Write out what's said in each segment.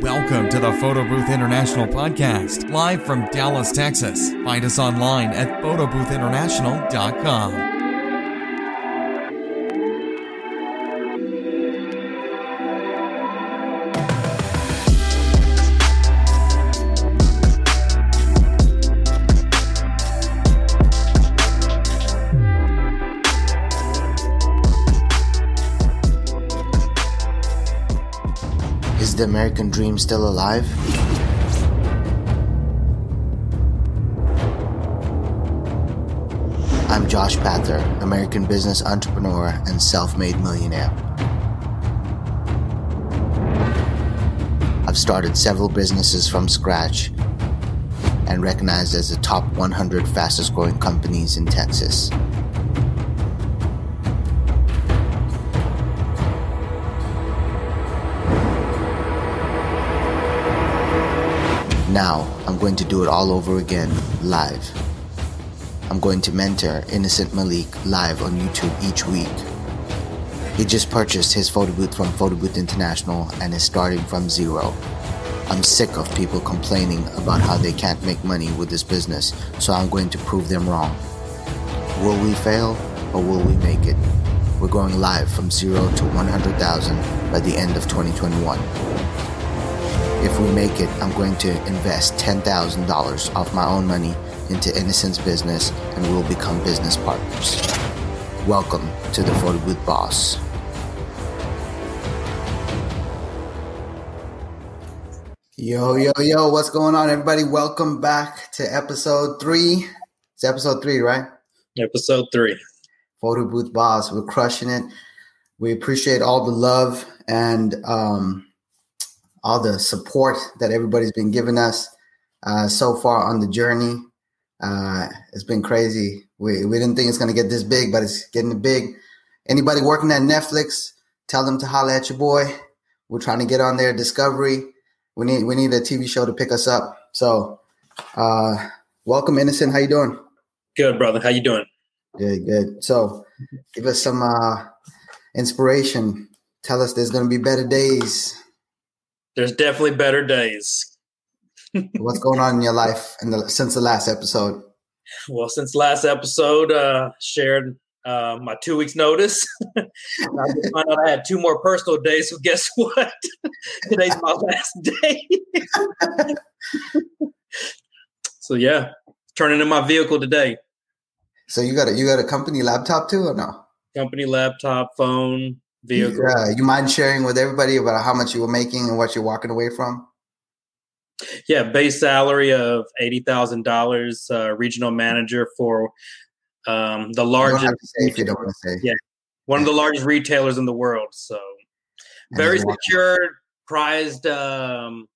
Welcome to the Photo Booth International podcast, live from Dallas, Texas. Find us online at photoboothinternational.com. American dream still alive? I'm Josh Pather, American business entrepreneur and self made millionaire. I've started several businesses from scratch and recognized as the top 100 fastest growing companies in Texas. Now, I'm going to do it all over again, live. I'm going to mentor Innocent Malik live on YouTube each week. He just purchased his photo booth from Photo Booth International and is starting from zero. I'm sick of people complaining about how they can't make money with this business, so I'm going to prove them wrong. Will we fail or will we make it? We're going live from zero to 100,000 by the end of 2021. If we make it, I'm going to invest $10,000 off my own money into Innocent's business and we'll become business partners. Welcome to the Photo Booth Boss. Yo, yo, yo, what's going on, everybody? Welcome back to episode three. It's episode three, right? Episode three. Photo Booth Boss. We're crushing it. We appreciate all the love and um, all the support that everybody's been giving us uh, so far on the journey. Uh, it's been crazy. We, we didn't think it's going to get this big, but it's getting big. Anybody working at Netflix, tell them to holler at your boy. We're trying to get on their Discovery. We need we need a TV show to pick us up. So, uh, welcome, Innocent. How you doing? Good, brother. How you doing? Good, good. So, give us some uh, inspiration. Tell us there's going to be better days. There's definitely better days. What's going on in your life in the, since the last episode? Well, since last episode, uh, shared uh, my two weeks notice. I just found out I had two more personal days. So guess what? Today's my last day. so yeah, turning in my vehicle today. So you got a you got a company laptop too, or no? Company laptop, phone, vehicle. Yeah, you mind sharing with everybody about how much you were making and what you're walking away from? Yeah, base salary of eighty thousand uh, dollars. Regional manager for um, the largest. if you don't want to say. Yeah, one of the largest retailers in the world. So very secure, prized um,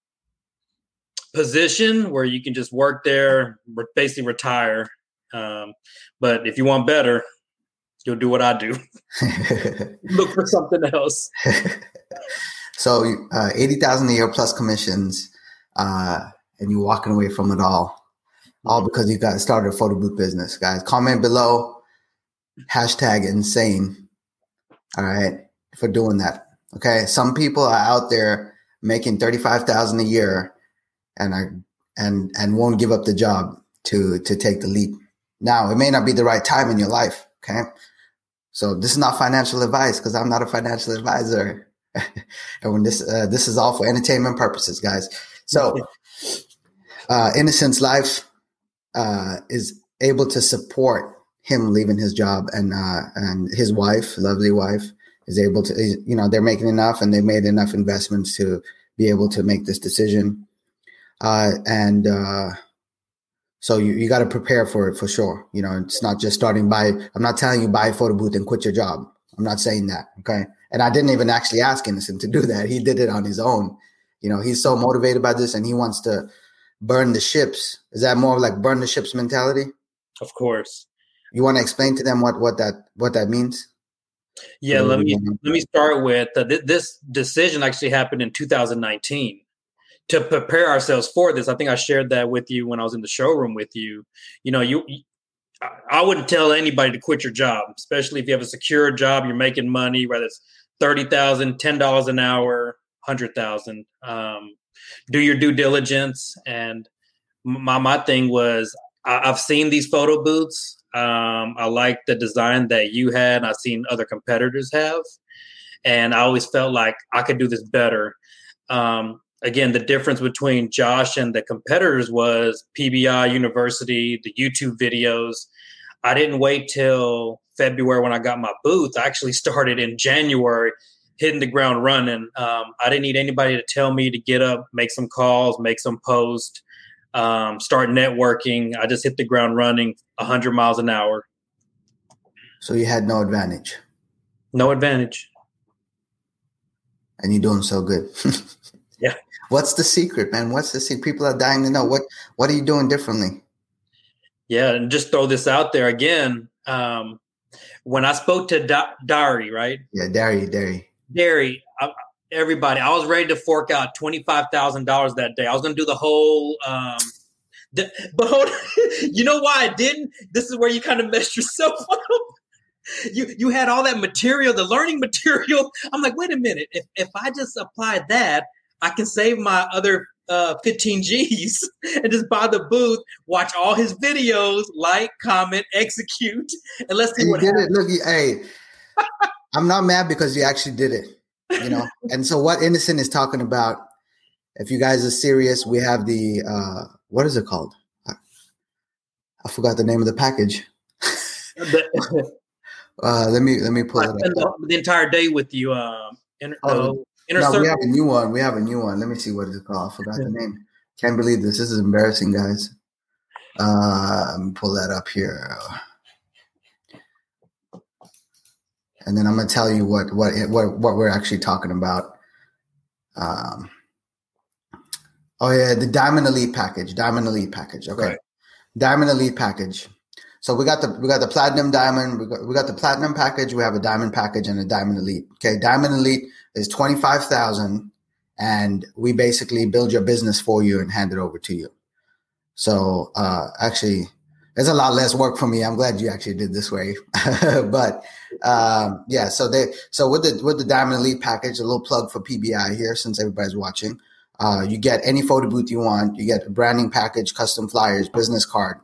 position where you can just work there, basically retire. Um, but if you want better, you'll do what I do. Look for something else. so uh, eighty thousand a year plus commissions, uh, and you're walking away from it all, all because you got started a photo booth business. Guys, comment below, hashtag insane. All right, for doing that. Okay, some people are out there making thirty five thousand a year, and I and and won't give up the job to to take the leap. Now, it may not be the right time in your life. Okay. So this is not financial advice because I'm not a financial advisor. and when this, uh, this is all for entertainment purposes, guys. So, uh, Innocent's life, uh, is able to support him leaving his job and, uh, and his wife, lovely wife is able to, you know, they're making enough and they made enough investments to be able to make this decision. Uh, and, uh, so you, you got to prepare for it for sure. You know, it's not just starting by, I'm not telling you buy a photo booth and quit your job. I'm not saying that. Okay. And I didn't even actually ask Innocent to do that. He did it on his own. You know, he's so motivated by this and he wants to burn the ships. Is that more like burn the ships mentality? Of course. You want to explain to them what, what that, what that means? Yeah. Let me, let me start with uh, th- this decision actually happened in 2019 to prepare ourselves for this. I think I shared that with you when I was in the showroom with you. You know, you I wouldn't tell anybody to quit your job, especially if you have a secure job, you're making money, whether it's thirty thousand, ten dollars an hour, hundred thousand. Um, do your due diligence. And my my thing was I, have seen these photo booths. Um, I like the design that you had. I've seen other competitors have, and I always felt like I could do this better. Um, again, the difference between Josh and the competitors was PBI University, the YouTube videos. I didn't wait till February when I got my booth. I actually started in January, hitting the ground running. Um, I didn't need anybody to tell me to get up, make some calls, make some posts, um, start networking. I just hit the ground running 100 miles an hour. So you had no advantage? No advantage. And you're doing so good. What's the secret, man? What's the secret? People are dying to know. What What are you doing differently? Yeah, and just throw this out there again. Um, when I spoke to da- Dari, right? Yeah, Dari, Dari. Dari, I, everybody, I was ready to fork out twenty five thousand dollars that day. I was going to do the whole. Um, the, but hold, you know why I didn't? This is where you kind of messed yourself up. You you had all that material, the learning material. I'm like, wait a minute. If if I just apply that, I can save my other uh, 15 G's and just buy the booth, watch all his videos, like, comment, execute, and let's see and what did happens. It. Look, hey, I'm not mad because you actually did it. You know, and so what Innocent is talking about. If you guys are serious, we have the uh, what is it called? I, I forgot the name of the package. uh, let me let me pull I it up. The, the, entire day with you. Um, in, oh, uh, Inner no, circle. we have a new one. We have a new one. Let me see what it's called. I forgot the name. Can't believe this. This is embarrassing, guys. Uh, pull that up here. And then I'm gonna tell you what what what what we're actually talking about. Um, oh yeah, the Diamond Elite package. Diamond Elite package. Okay, right. Diamond Elite package. So we got the we got the platinum diamond. We got we got the platinum package. We have a diamond package and a diamond elite. Okay, diamond elite is 25,000 and we basically build your business for you and hand it over to you. So, uh, actually, there's a lot less work for me. I'm glad you actually did this way. but, um, yeah, so they, so with the, with the Diamond Elite package, a little plug for PBI here since everybody's watching. Uh, you get any photo booth you want. You get a branding package, custom flyers, business card,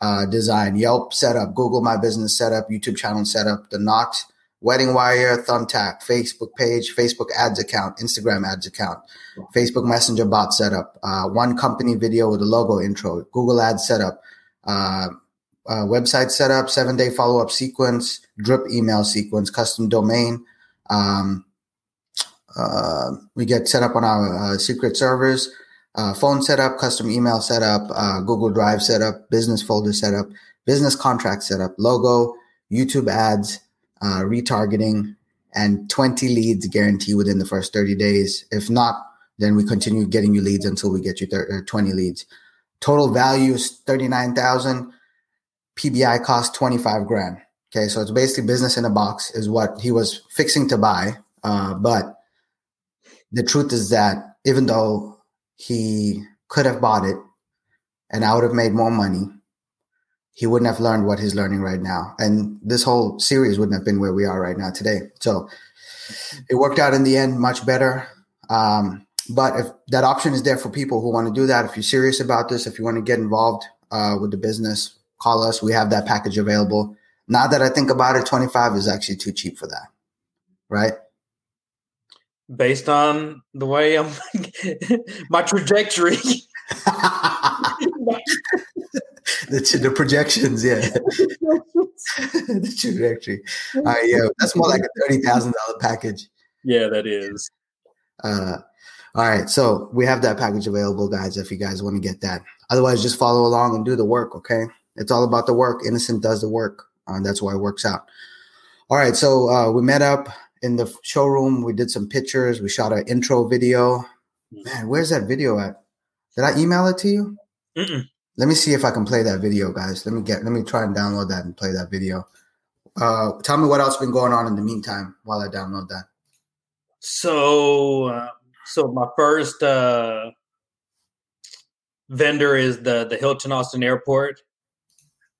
uh, design, Yelp setup, Google My Business setup, YouTube channel setup, the Knox Wedding Wire, Thumbtack, Facebook page, Facebook ads account, Instagram ads account, Facebook Messenger bot setup, uh, one company video with a logo intro, Google Ads setup, uh, uh, website setup, seven day follow up sequence, drip email sequence, custom domain. Um, uh, we get set up on our uh, secret servers, uh, phone setup, custom email setup, Google Drive setup, business folder setup, business contract setup, logo, YouTube ads, uh, retargeting, and 20 leads guarantee within the first 30 days. If not, then we continue getting you leads until we get you 30, uh, 20 leads. Total value is 39,000. PBI cost 25 grand. Okay. So it's basically business in a box is what he was fixing to buy. Uh, but the truth is that even though he could have bought it and I would have made more money, he wouldn't have learned what he's learning right now. And this whole series wouldn't have been where we are right now today. So it worked out in the end much better. Um, but if that option is there for people who want to do that, if you're serious about this, if you want to get involved uh, with the business, call us. We have that package available. Now that I think about it, 25 is actually too cheap for that. Right? Based on the way I'm, my trajectory. the, the projections, yeah. the trajectory. All right, yeah, that's more like a thirty thousand dollar package. Yeah, that is. Uh, all right, so we have that package available, guys. If you guys want to get that, otherwise, just follow along and do the work. Okay, it's all about the work. Innocent does the work, and uh, that's why it works out. All right, so uh, we met up in the showroom. We did some pictures. We shot an intro video. Man, where's that video at? Did I email it to you? Mm-mm. Let me see if I can play that video, guys. Let me get. Let me try and download that and play that video. Uh, tell me what else been going on in the meantime while I download that. So, uh, so my first uh, vendor is the the Hilton Austin Airport.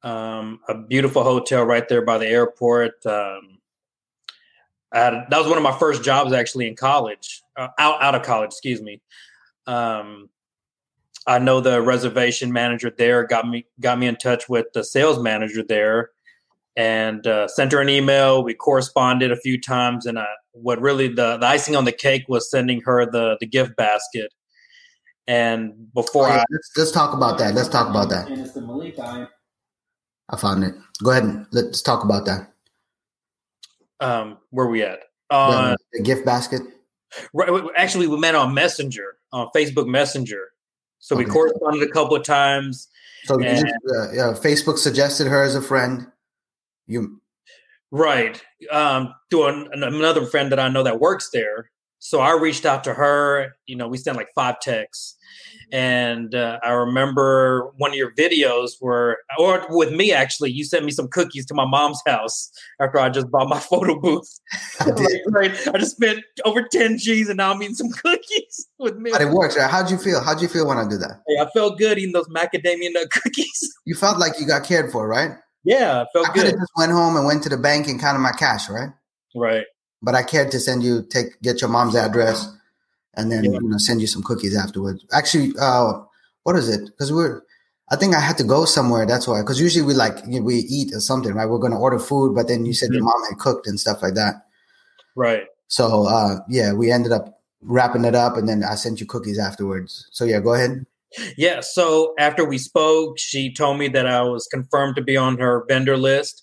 Um, a beautiful hotel right there by the airport. Um, had, that was one of my first jobs actually in college, uh, out out of college, excuse me. Um, I know the reservation manager there got me got me in touch with the sales manager there, and uh, sent her an email. We corresponded a few times, and I, what really the, the icing on the cake was sending her the the gift basket. And before Oh, yeah, I, let's, let's talk about that. Let's talk about that. And it's the Malik guy. I found it. Go ahead and let's talk about that. um, where we at? Uh, the, the gift basket. right, actually, we met on Messenger on Facebook Messenger. So we corresponded a couple of times. So And- just, uh, yeah, Facebook suggested her as a friend. You Right. Um, through an, another friend that I know that works there. So I reached out to her. You know, we sent like five texts. And uh, I remember one of your videos where, or with me actually, you sent me some cookies to my mom's house after I just bought my photo booth. I. Like, right, I just spent over 10 G's and now I'm eating some cookies with me. But it works. Right? How'd you feel? How'd you feel when I did that? I felt good eating those macadamia nut cookies. You felt like you got cared for, right? yeah, I I felt could have good. just went home and went to the bank and counted my cash, right? Right. But I cared to send you take get your mom's address and then Yeah. you know send you some cookies afterwards. Actually, uh, what is it? Because we're I think I had to go somewhere. That's why. Because usually we like you know, we eat or something, right? We're going to order food, but then you said your Mm-hmm. mom had cooked and stuff like that. Right. So uh, yeah, we ended up wrapping it up, and then I sent you cookies afterwards. So yeah, go ahead. Yeah. So after we spoke, she told me that I was confirmed to be on her vendor list.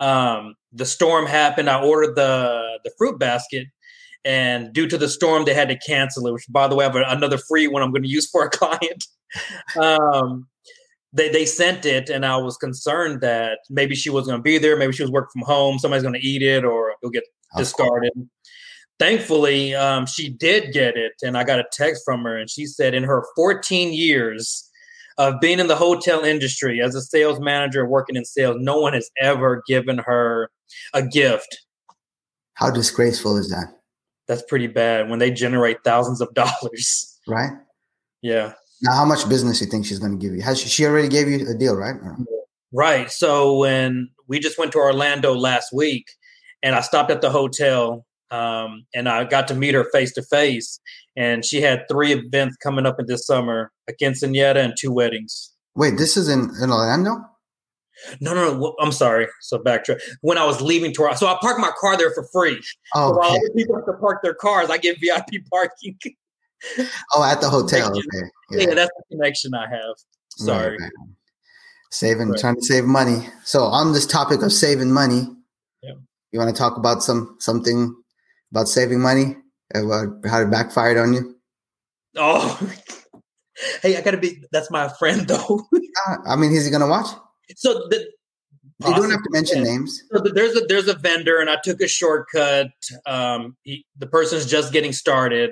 Um, the storm happened. I ordered the the fruit basket, and due to the storm, they had to cancel it. Which, by the way, I have another free one I'm going to use for a client. um, they they sent it, and I was concerned that maybe she was going to be there. Maybe she was working from home. Somebody's going to eat it, or it'll get Of course. Thankfully, um, she did get it, and I got a text from her, and she said in her 14 years of being in the hotel industry as a sales manager working in sales, no one has ever given her a gift. How disgraceful is that, That's pretty bad when they generate thousands of dollars. right? Yeah. Now, how much business you think she's going to give you? Has she, she already gave you a deal, right? Right. So when we just went to Orlando last week and I stopped at the hotel um, and I got to meet her face to face, and she had three events coming up in this summer a quinceanera and two weddings. Wait, this is in, in Orlando? No, no, no. I'm sorry. So backtrack. When I was leaving Toronto, so I parked my car there for free. Oh, So while okay. people have to park their cars, I get VIP parking. oh, at the hotel. Okay. yeah. that's the connection I have. Right, Sorry. right. Saving, Right. trying to save money. So on this topic of saving money, Yeah. you want to talk about some something about saving money? About how it backfired on you? Oh, hey, I gotta be. That's my friend though. Uh, I mean, is he gonna watch? so the, You don't have to mention names. So there's a there's a vendor, and I took a shortcut. Um, he, the person's just getting started,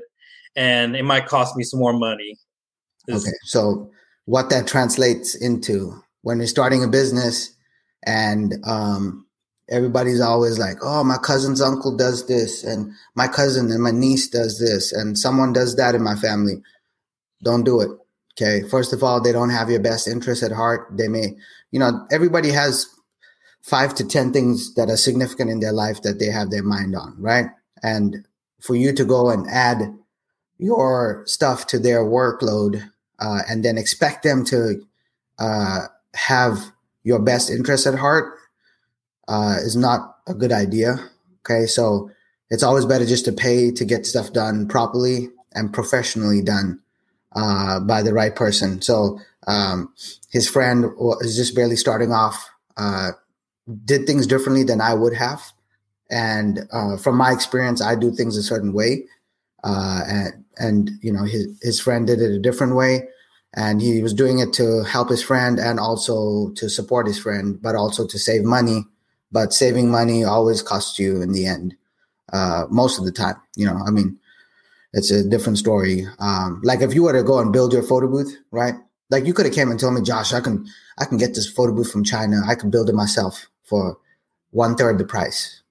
and it might cost me some more money. Okay, so what that translates into when you're starting a business, and um, everybody's always like, "Oh, my cousin's uncle does this, and my cousin and my niece does this, and someone does that in my family." Don't do it. Okay, first of all, they don't have your best interest at heart. They may, you know, everybody has five to ten things that are significant in their life that they have their mind on, right? And for you to go and add your stuff to their workload uh, and then expect them to uh, have your best interest at heart uh, is not a good idea. Okay, so it's always better just to pay to get stuff done properly and professionally done uh, by the right person. So um, his friend was just barely starting off, uh, did things differently than I would have. And uh, from my experience, I do things a certain way. Uh, and, and, you know, his, his friend did it a different way. And he was doing it to help his friend and also to support his friend, but also to save money. But saving money always costs you in the end, uh, most of the time. You know, I mean, it's a different story. Um, like if you were to go and build your photo booth, right? Like you could have came and told me, Josh, I can I can get this photo booth from China. I can build it myself for one third the price.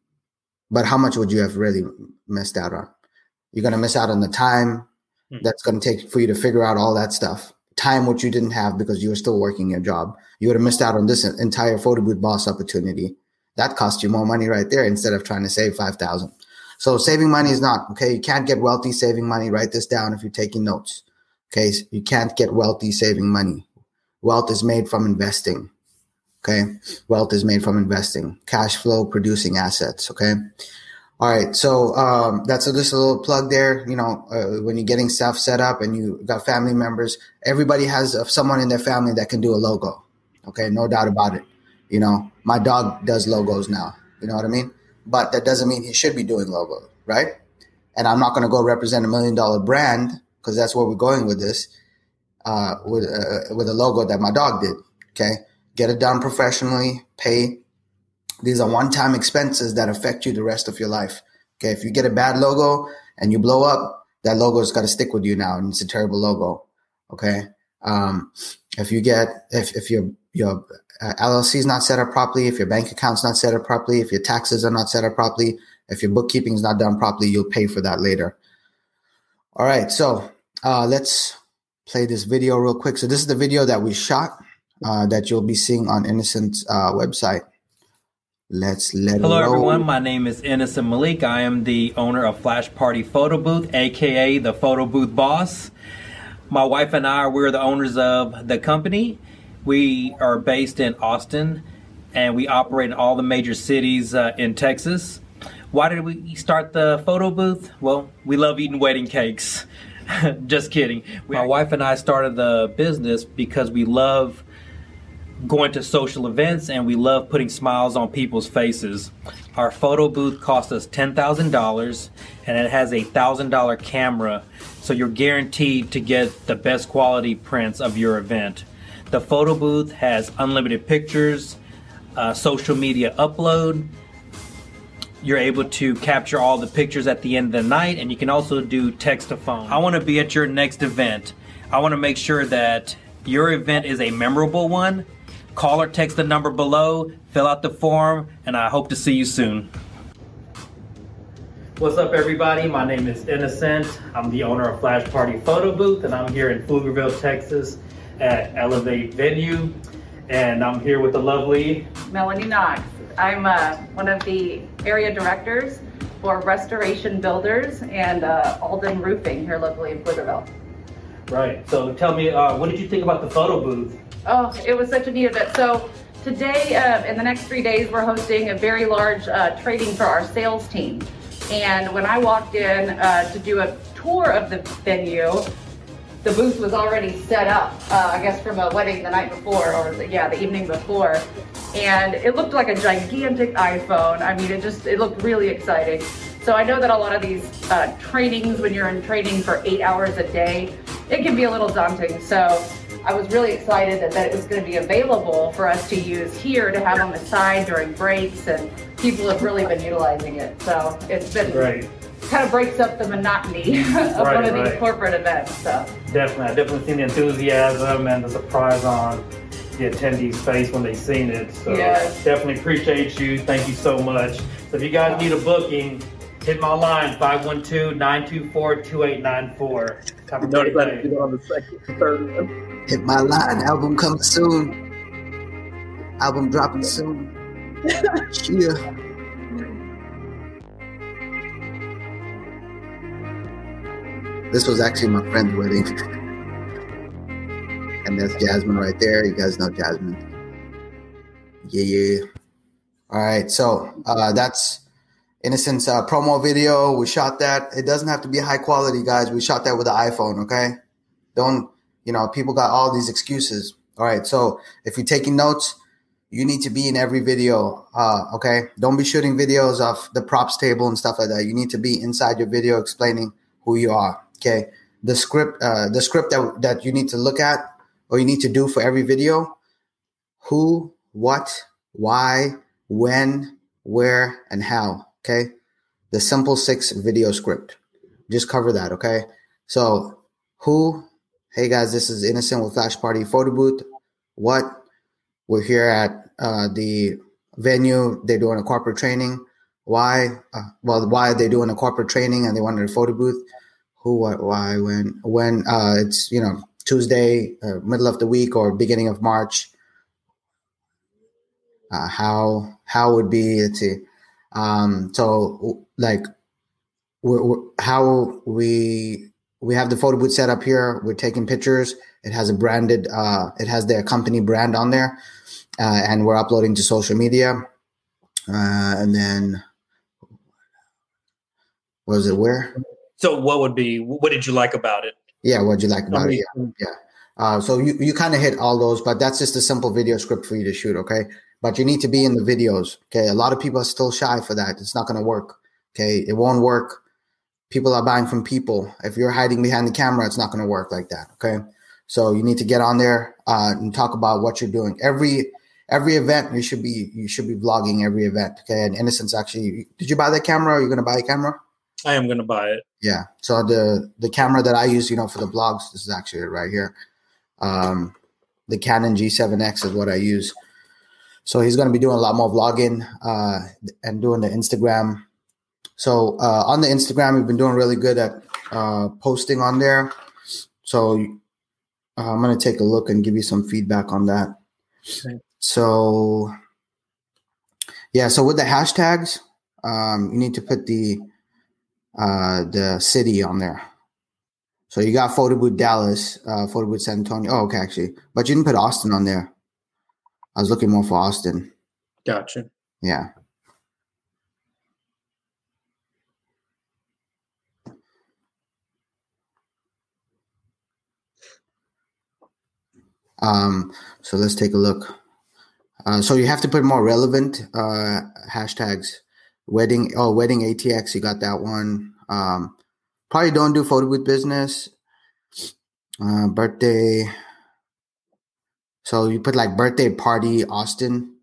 But how much would you have really missed out on? You're gonna miss out on the time Hmm. that's gonna take for you to figure out all that stuff. Time which you didn't have because you were still working your job. You would have missed out on this entire photo booth boss opportunity. That costs you more money right there instead of trying to save five thousand. So saving money is not okay. You can't get wealthy saving money. Write this down if you're taking notes. Okay, so you can't get wealthy saving money. Wealth is made from investing. Okay, wealth is made from investing, cash flow producing assets. Okay, all right. So um, that's a, just a little plug there. You know, uh, when you're getting stuff set up and you got family members, everybody has uh, someone in their family that can do a logo. Okay, no doubt about it. You know, my dog does logos now. You know what I mean? But that doesn't mean he should be doing logo, right? And I'm not going to go represent a million dollar brand because that's where we're going with this, uh, with uh, with a logo that my dog did. Okay, get it done professionally. Pay. These are one time expenses that affect you the rest of your life. Okay, if you get a bad logo and you blow up, that logo's got to stick with you now, and it's a terrible logo. Okay, um, if you get if if your your uh, LLC is not set up properly, if your bank account's not set up properly, if your taxes are not set up properly, if your bookkeeping is not done properly, you'll pay for that later. All right, so uh, let's play this video real quick. So this is the video that we shot uh, that you'll be seeing on Innocent's uh, website. Let's let it. Hello, everyone. My name is Innocent Malik. I am the owner of Flash Party Photo Booth, aka the Photo Booth Boss. My wife and I, we're the owners of the company. We are based in Austin, and we operate in all the major cities uh, in Texas. Why did we start the photo booth? Well, we love eating wedding cakes. Just kidding. My wife and I started the business because we love going to social events and we love putting smiles on people's faces. Our photo booth cost us $10,000 and it has a $1,000 camera, so you're guaranteed to get the best quality prints of your event. The photo booth has unlimited pictures, uh, social media upload, you're able to capture all the pictures at the end of the night and you can also do text to phone. I want to be at your next event. I want to make sure that your event is a memorable one. Call or text the number below, fill out the form, and I hope to see you soon. What's up, everybody? My name is Innocent. I'm the owner of Flash Party Photo Booth, and I'm here in Pflugerville, Texas at Elevate Venue. And I'm here with the lovely Melanie Knox. I'm uh, one of the area directors for Restoration Builders and uh, Alden Roofing here locally in Pflugerville. Right. So tell me, uh, what did you think about the photo booth? Oh, it was such a neat event. So today, uh, in the next three days, we're hosting a very large uh, trading for our sales team. And when I walked in uh, to do a tour of the venue, the booth was already set up, uh, I guess from a wedding the night before, or the, yeah, the evening before. And it looked like a gigantic iPhone. I mean, it just, it looked really exciting. So I know that a lot of these uh, trainings, when you're in training for eight hours a day, it can be a little daunting. So I was really excited that, that it was going to be available for us to use here to have on the side during breaks, and people have really been utilizing it. So it's been Great. kind of breaks up the monotony of Right, one of these corporate events. So Definitely. I definitely seen the enthusiasm and the surprise on the attendees' face when they seen it. So Yes. definitely appreciate you. Thank you so much. So if you guys need a booking, hit my line 512-924-2894. Have a great day. Hit my line. Album comes soon. Album dropping soon. yeah. This was actually my friend's wedding. and that's Jasmine right there. You guys know Jasmine. Yeah, yeah. All right. So uh, that's Innocent's uh, promo video. We shot that. It doesn't have to be high quality, guys. We shot that with the iPhone, okay? Don't, you know, people got all these excuses. All right. So if you're taking notes, you need to be in every video. Uh, okay. Don't be shooting videos of the props table and stuff like that. You need to be inside your video explaining who you are. Okay. The script, uh, the script that, that you need to look at or you need to do for every video who, what, why, when, where, and how. Okay. The simple six video script. Just cover that. Okay. So, who, hey guys, this is Innocent with Flash Party Photo Booth. What, we're here at uh, the venue. They're doing a corporate training. Why? Uh, well, why are they doing a corporate training and they wanted a photo booth? Who, what, why, when? When uh, it's, you know, Tuesday, uh, middle of the week or beginning of March. Uh, how how would be let's. Um, so like, we how we we have the photo booth set up here. We're taking pictures. It has a branded, uh, it has their company brand on there, uh, and we're uploading to social media. Uh, and then, was it where? So, what would be? What did you like about it? Yeah, what'd you like about it? Yeah, yeah. Uh, so you you kind of hit all those, but that's just a simple video script for you to shoot. Okay, but you need to be in the videos. Okay, a lot of people are still shy for that. It's not going to work. Okay, it won't work. People are buying from people. If you're hiding behind the camera, it's not going to work like that. Okay, so you need to get on there uh, and talk about what you're doing. Every every event you should be you should be vlogging every event. Okay, and Innocence actually, did you buy that camera? Are you going to buy a camera? I am going to buy it. Yeah. So the the camera that I use, you know, for the blogs, this is actually it right here. Um, the Canon G7X is what I use. So he's going to be doing a lot more vlogging uh, and doing the Instagram. So uh, on the Instagram, we've been doing really good at uh, posting on there. So uh, I'm going to take a look and give you some feedback on that. Okay. So yeah, so with the hashtags, um, you need to put the uh, the city on there. So you got photo booth Dallas, uh, photo booth San Antonio. Oh, okay, actually, but you didn't put Austin on there. I was looking more for Austin. Gotcha. Yeah. Um, so let's take a look. Uh, so you have to put more relevant uh, hashtags. Wedding, oh, wedding ATX, you got that one. Um, Probably don't do photo booth business. Uh, birthday. So you put like birthday party Austin,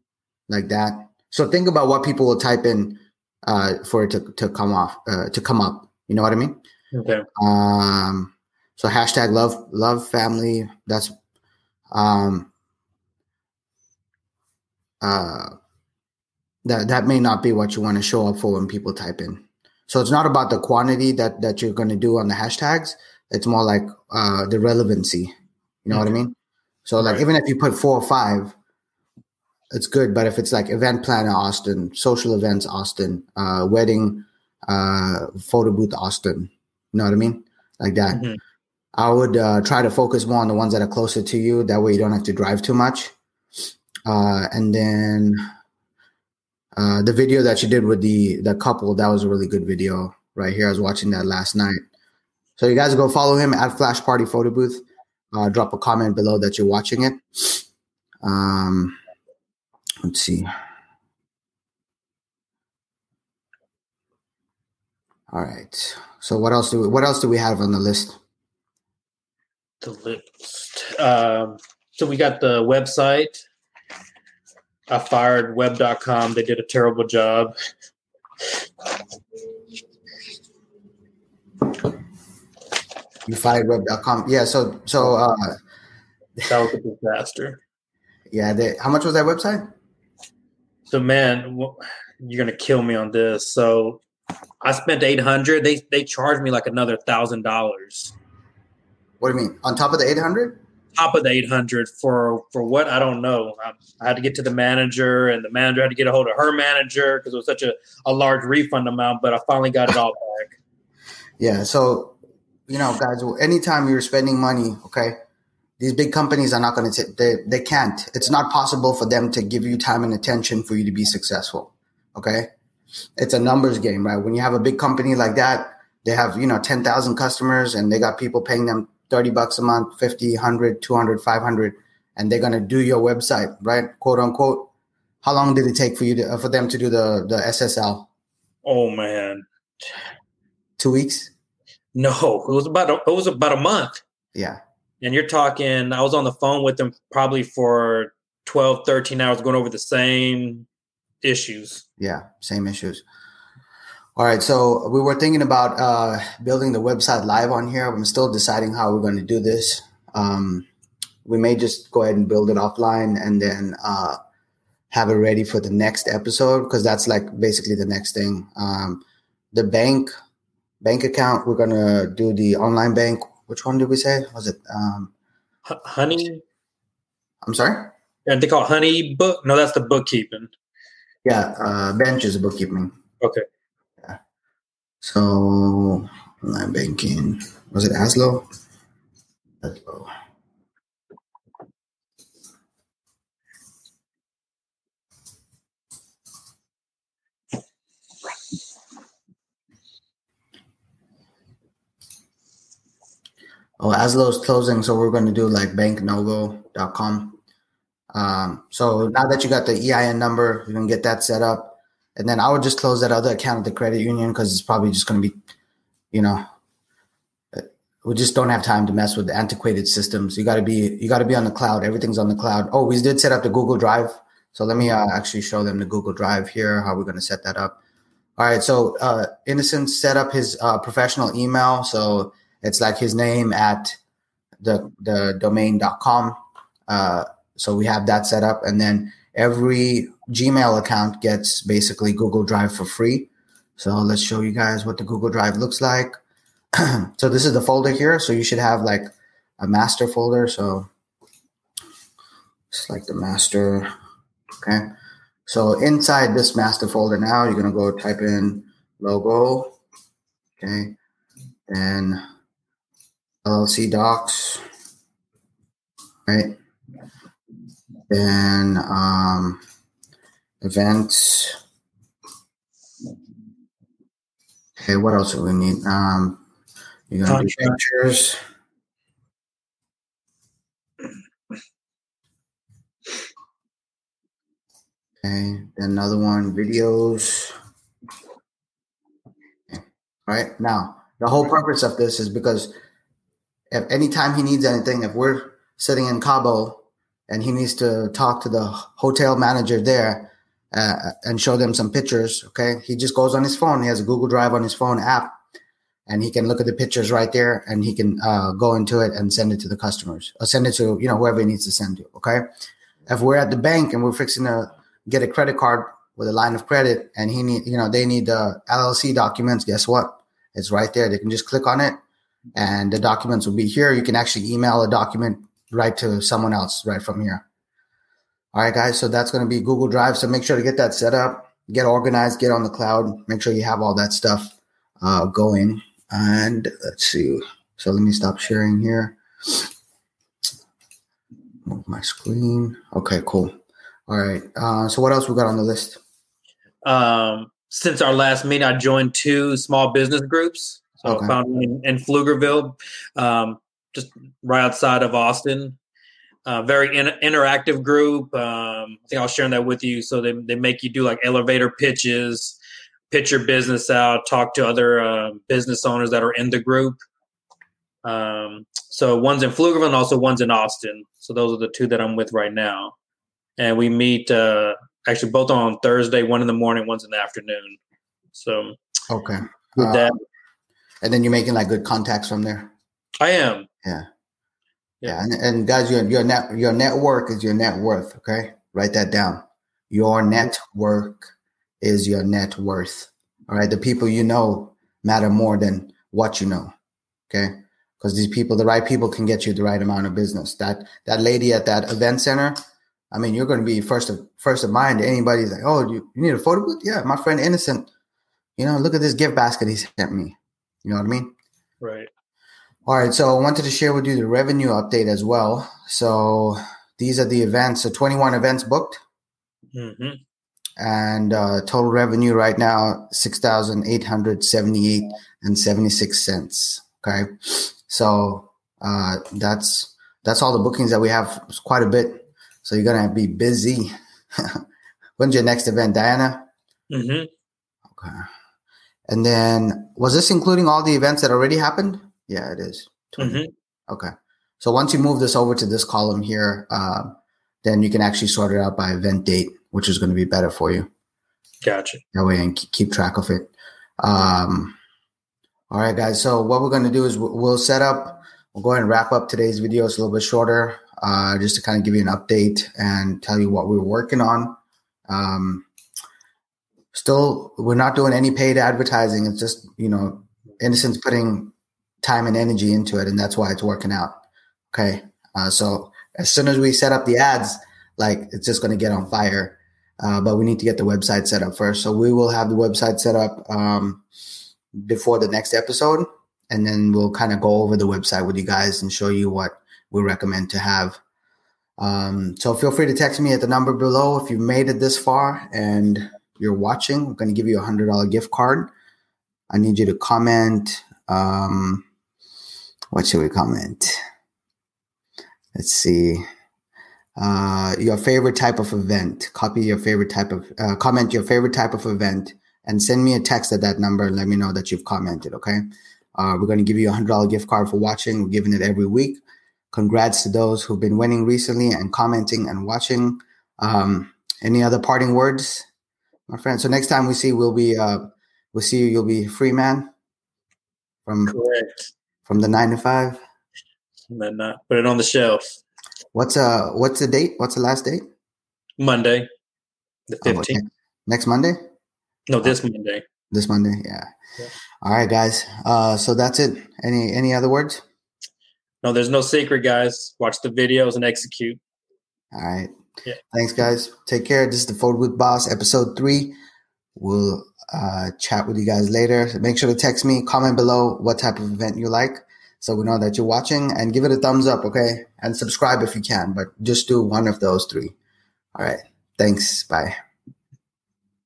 like that. So think about what people will type in uh, for it to, to come off uh, to come up. You know what I mean? Okay. Um. So hashtag love love family. That's um. Uh. That that may not be what you want to show up for when people type in. So it's not about the quantity that that you're going to do on the hashtags. It's more like uh, the relevancy. You know mm-hmm. what I mean? So like right. even if you put four or five, it's good. But if it's like event planner Austin, social events Austin, uh, wedding, uh, photo booth Austin, you know what I mean? Like that. Mm-hmm. I would uh, try to focus more on the ones that are closer to you. That way you don't have to drive too much. Uh, and then uh, the video that you did with the the couple that was a really good video right here. I was watching that last night. So you guys go follow him at Flash Party Photo Booth. Uh, drop a comment below that you're watching it. Um, let's see. All right. So what else do we, what else do we have on the list? The list. Um, so we got the website I fired web.com. They did a terrible job. You fired web.com. Yeah, so so uh that was a disaster. Yeah, they, how much was that website? So man, you're gonna kill me on this. So I spent eight hundred. They they charged me like another thousand dollars. What do you mean? On top of the eight hundred? top of the 800 for for what I don't know. I, I, had to get to the manager, and the manager had to get a hold of her manager because it was such a, a large refund amount. But I finally got it all back. Yeah. So you know, guys, anytime you're spending money, okay, these big companies are not going to. They they can't. It's not possible for them to give you time and attention for you to be successful. Okay, it's a numbers game, right? When you have a big company like that, they have you know ten thousand customers, and they got people paying them 30 bucks a month, 50, 100, 200, 500, and they're going to do your website, right? Quote unquote. How long did it take for you to, for them to do the, the SSL? Oh man. Two weeks? No, it was about, a, it was about a month. Yeah. And you're talking, I was on the phone with them probably for 12, 13 hours going over the same issues. Yeah. Same issues. All right, so we were thinking about uh, building the website live on here. I'm still deciding how we're going to do this. Um, we may just go ahead and build it offline and then uh, have it ready for the next episode because that's like basically the next thing. Um, the bank bank account, we're going to do the online bank. Which one did we say? Was it um, H- Honey? I'm sorry. And they call HoneyBook. No, that's the bookkeeping. Yeah, uh, Bench is bookkeeping. Okay. So Online banking. Was it Azlo? Azlo. Oh, Azlo's closing, so we're going to do like banknovo.com. Um, so now that you got the EIN number, you can get that set up. And then I would just close that other account at the credit union because it's probably just going to be, you know, we just don't have time to mess with antiquated systems. You got to be, you got to be on the cloud. Everything's on the cloud. Oh, we did set up the Google Drive. So let me uh, actually show them the Google Drive here, how we're going to set that up. All right. So uh, Innocent set up his uh, professional email. So it's like his name at the the domain.com. Uh, so we have that set up, and then every Gmail account gets basically Google Drive for free. So let's show you guys what the Google Drive looks like. so this is the folder here. So you should have like a master folder. So it's like the master. Okay. So inside this master folder now, you're gonna go type in logo. Okay. Then LLC docs. Right. Then um, events. Okay, what else do we need? Um, you're gonna do pictures. Okay, then another one, videos. Okay. Right now, the whole purpose of this is because if anytime he needs anything, if we're sitting in Cabo and he needs to talk to the hotel manager there uh, and show them some pictures, okay, he just goes on his phone. He has a Google Drive on his phone app, and he can look at the pictures right there, and he can uh, go into it and send it to the customers, or send it to you know whoever he needs to send to. Okay, if we're at the bank and we're fixing to get a credit card with a line of credit, and he need you know they need the LLC documents, guess what? It's right there. They can just click on it and the documents will be here. You can actually email a document right to someone else right from here. All right, guys. So that's going to be Google Drive. So make sure to get that set up, get organized, get on the cloud, make sure you have all that stuff uh, going. And let's see. So let me stop sharing here. Move my screen. Okay, cool. All right. Uh, so what else we got on the list? Um, since our last meeting, I joined two small business groups. So okay. found in, in Pflugerville, um, just right outside of Austin. Uh, very in, interactive group. Um, I think I was sharing that with you. So they, they make you do like elevator pitches, pitch your business out, talk to other uh, business owners that are in the group. Um, so one's in Pflugerville and also one's in Austin. So those are the two that I'm with right now. And we meet uh, actually both on Thursday, one in the morning, one's in the afternoon. So okay, with that, and then you're making like good contacts from there. I am. Yeah. Yeah, and, and guys, your your net your network is your net worth. Okay, write that down. Your network is your net worth. All right, the people you know matter more than what you know. Okay, because these people, the right people, can get you the right amount of business. That that lady at that event center, I mean, you're going to be first of first of mind. Anybody's like, oh, you, you need a photo booth? Yeah, my friend Innocent. You know, look at this gift basket he sent me. You know what I mean? Right. All right. So I wanted to share with you the revenue update as well. So these are the events. So 21 events booked. Mm-hmm. And uh, total revenue right now, 6,878 and 76 cents. Okay. So uh, that's that's all the bookings that we have. It's quite a bit. So you're gonna be busy. When's your next event, Diana? Mm-hmm. Okay. And then was this including all the events that already happened? Yeah, it is. Mm-hmm. Okay. So once you move this over to this column here, uh, then you can actually sort it out by event date, which is going to be better for you. Gotcha. That way and keep track of it. Um, all right, guys. So what we're going to do is we'll set up, we'll go ahead and wrap up today's video. It's a little bit shorter, uh, just to kind of give you an update and tell you what we are working on. Um, still we're not doing any paid advertising it's just you know innocent's putting time and energy into it and that's why it's working out okay uh, so as soon as we set up the ads like it's just going to get on fire uh, but we need to get the website set up first so we will have the website set up um, before the next episode and then we'll kind of go over the website with you guys and show you what we recommend to have. Um, so feel free to text me at the number below if you made it this far and you're watching. We're going to give you a hundred dollar gift card. I need you to comment. Um, what should we comment? Let's see. Uh, your favorite type of event. Copy your favorite type of uh, comment your favorite type of event and send me a text at that number and let me know that you've commented. Okay. Uh, we're going to give you a hundred dollar gift card for watching. We're giving it every week. Congrats to those who've been winning recently and commenting and watching. Um, any other parting words, my friend? So next time we see, we'll be uh, we'll see you. You'll be free man from Correct. From the nine to five. And then uh, put it on the shelf. What's uh what's the date? What's the last date? Monday, the Oh, fifteenth. next- next Monday. No, this Monday. This Monday, yeah. Yeah. All right, guys. Uh, so that's it. Any any other words? No, there's no secret, guys. Watch the videos and execute. All right. Yeah. Thanks, guys. Take care. This is the Photo Booth Boss, episode three. We'll uh, chat with you guys later. So make sure to text me, comment below what type of event you like, so we know that you're watching, and give it a thumbs up, okay? And subscribe if you can, but just do one of those three. All right. Thanks. Bye.